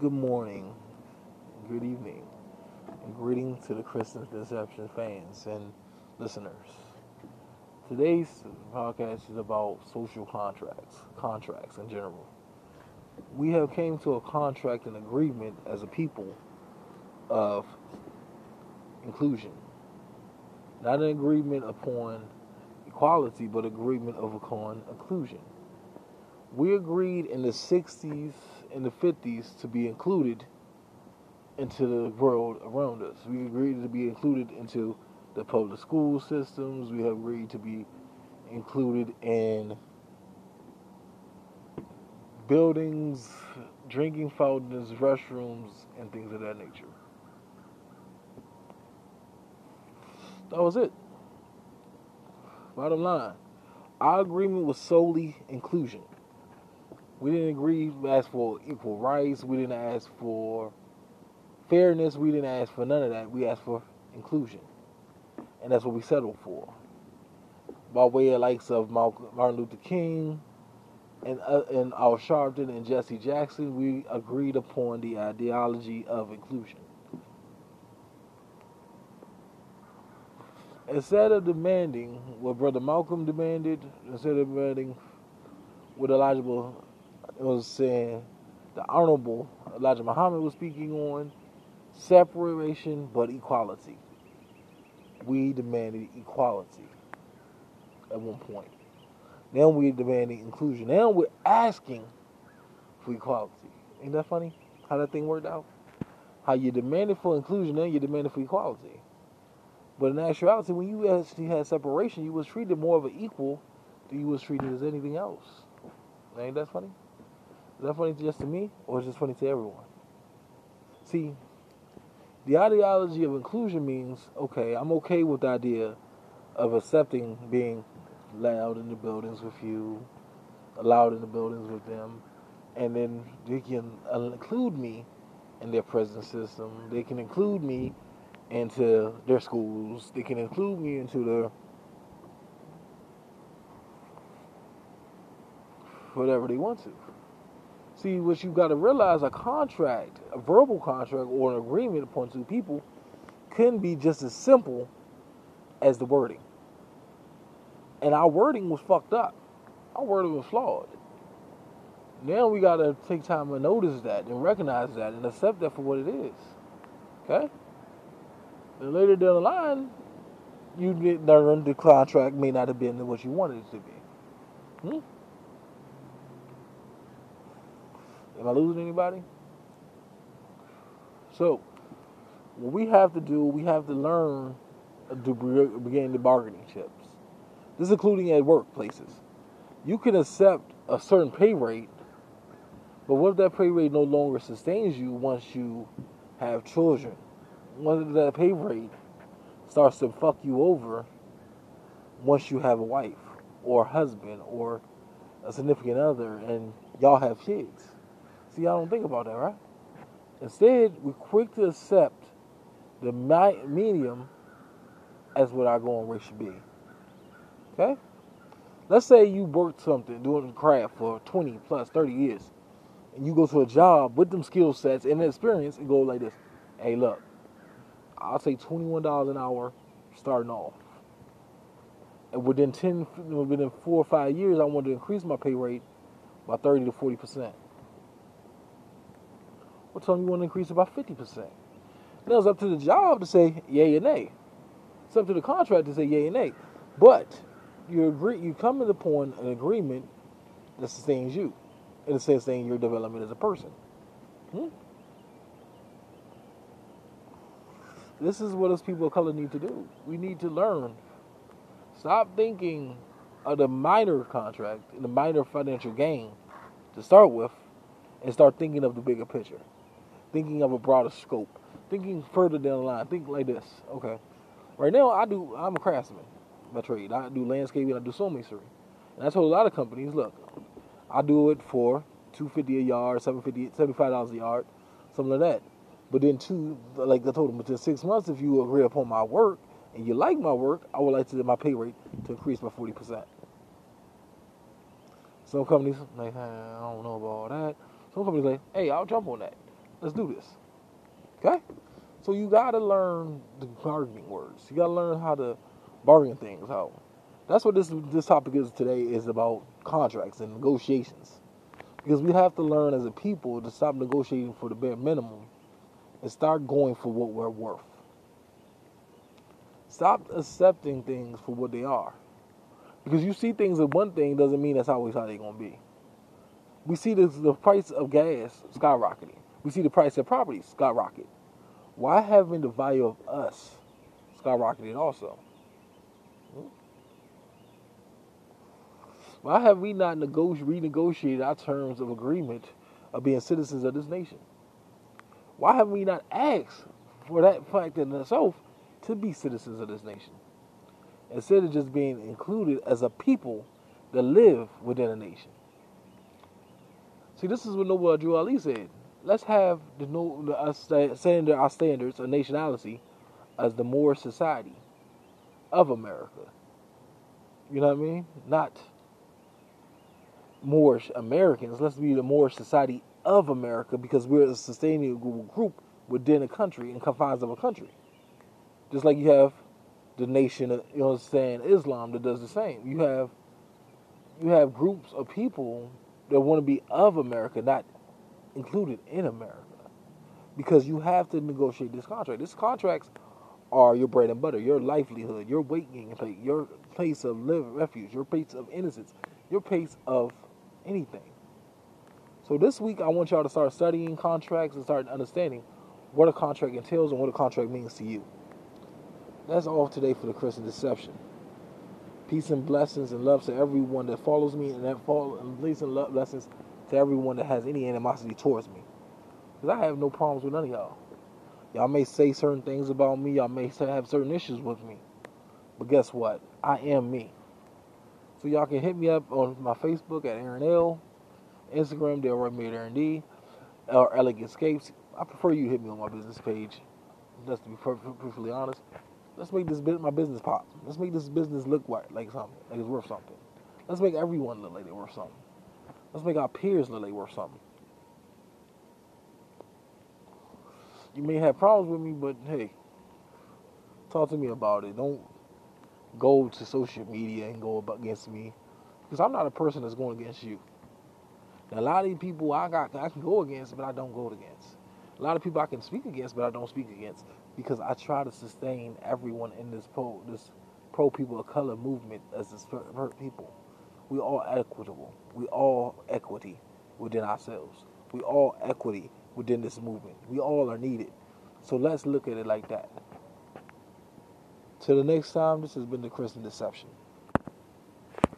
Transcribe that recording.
good morning, good evening, and greetings to the Christian Deception fans and listeners. Today's podcast is about social contracts, contracts in general. We have came to a contract and agreement as a people of inclusion. Not an agreement upon equality, but agreement of upon inclusion. We agreed in the 60s and the 50s to be included into the world around us. We agreed to be included into the public school systems. We have agreed to be included in buildings, drinking fountains, restrooms, and things of that nature. That was it. Bottom line, our agreement was solely inclusion. We didn't agree, we asked for equal rights. We didn't ask for fairness. We didn't ask for none of that. We asked for inclusion. And that's what we settled for. By way of likes of Martin Luther King and, uh, and Al Sharpton and Jesse Jackson, we agreed upon the ideology of inclusion. Instead of demanding what Brother Malcolm demanded, instead of demanding what Elijah was saying, the Honorable Elijah Muhammad was speaking on separation but equality. We demanded equality at one point. Now we're demanding inclusion. Now we're asking for equality. Ain't that funny? How that thing worked out? How you demanded for inclusion, now you demanded for equality. But in actuality, when you actually had separation, you was treated more of an equal than you was treated as anything else. Ain't that funny? Is that funny just to me, or is it funny to everyone? See, the ideology of inclusion means okay, I'm okay with the idea of accepting being loud in the buildings with you, allowed in the buildings with them, and then they can include me in their prison system. They can include me into their schools. They can include me into their whatever they want to. See, what you've got to realize a contract, a verbal contract, or an agreement upon two people can be just as simple as the wording. And our wording was fucked up. Our wording was flawed. Now we got to take time to notice that and recognize that and accept that for what it is. Okay? And later down the line, you learn the contract may not have been what you wanted it to be. Hmm? Am I losing anybody? So, what we have to do, we have to learn to begin the bargaining chips. This is including at workplaces. You can accept a certain pay rate, but what if that pay rate no longer sustains you once you have children? What if that pay rate starts to fuck you over once you have a wife or a husband or a significant other and y'all have kids? See, y'all don't think about that, right? Instead, we're quick to accept the medium as what our going rate should be. Okay? Let's say you worked something, doing craft for 20 plus 30 years, and you go to a job with them skill sets and experience and go like this Hey, look, I'll take $21 an hour starting off. And within 10, within four or five years, I want to increase my pay rate by 30 to 40%. What time you want to increase it by 50%. Now it's up to the job to say yay or nay. It's up to the contract to say yay or nay. But you agree you come to the point an agreement that sustains you. The sense saying your development as a person. Hmm? This is what us people of color need to do. We need to learn. Stop thinking of the minor contract, the minor financial gain to start with, and start thinking of the bigger picture thinking of a broader scope, thinking further down the line. Think like this. Okay, right now I do. I'm a craftsman by trade. I do landscaping. I do stonemasonry. And I told a lot of companies, look, I do it for two fifty a yard, 750 75 dollars a yard, something like that. But then two, like I told them, within six months, if you agree upon my work and you like my work, I would like to my pay rate to increase by forty percent. Some companies like, hey, I don't know about all that. Some companies like, hey, I'll jump on that. Let's do this. Okay? So you gotta learn the bargaining words. You gotta learn how to bargain things out. That's what this this topic is today is about contracts and negotiations. Because we have to learn as a people to stop negotiating for the bare minimum and start going for what we're worth. Stop accepting things for what they are. Because you see things as one thing doesn't mean that's always how they're to be. We see this, the price of gas skyrocketing. We see the price of property skyrocket. Why haven't the value of us skyrocketed also? Hmm? Why have we not renegotiated our terms of agreement of being citizens of this nation? Why have we not asked for that fact in itself to be citizens of this nation? Instead of just being included as a people that live within a nation. See, this is what Noble Drew Ali said. Let's have the, no, the uh, standard, our standards of nationality as the Moorish society of America. You know what I mean? Not Moorish Americans. Let's be the Moorish society of America because we're a sustainable group within a country and confines of a country. Just like you have the nation, of, you know, what I'm saying Islam that does the same. You have you have groups of people that want to be of America, not included in America, because you have to negotiate this contract. These contracts are your bread and butter, your livelihood, your waiting place, your place of live refuge, your place of innocence, your place of anything. So this week, I want y'all to start studying contracts and start understanding what a contract entails and what a contract means to you. That's all today for the Christian Deception. Peace and blessings and love to everyone that follows me, and that follow and peace and love blessings to everyone that has any animosity towards me. Because I have no problems with none of y'all. Y'all may say certain things about me. Y'all may have certain issues with me. But guess what? I am me. So y'all can hit me up on my Facebook at Aaron L. Instagram, Delroy Made Aaron D. Or Elegant Escapes. I prefer you hit me on my business page. Just to be perfectly honest. Let's make this my business pop. Let's make this business look like something, like it's worth something. Let's make everyone look like they're worth something. Let's make our peers look like worth something. You may have problems with me, but hey, talk to me about it. Don't go to social media and go against me because I'm not a person that's going against you. Now, a lot of these people I got I can go against, but I don't go against. A lot of people I can speak against, but I don't speak against because I try to sustain everyone in this pro this pro people of color movement as this hurt people. We all equitable. We all equity within ourselves. We all equity within this movement. We all are needed. So let's look at it like that. Till the next time, this has been the Christian Deception.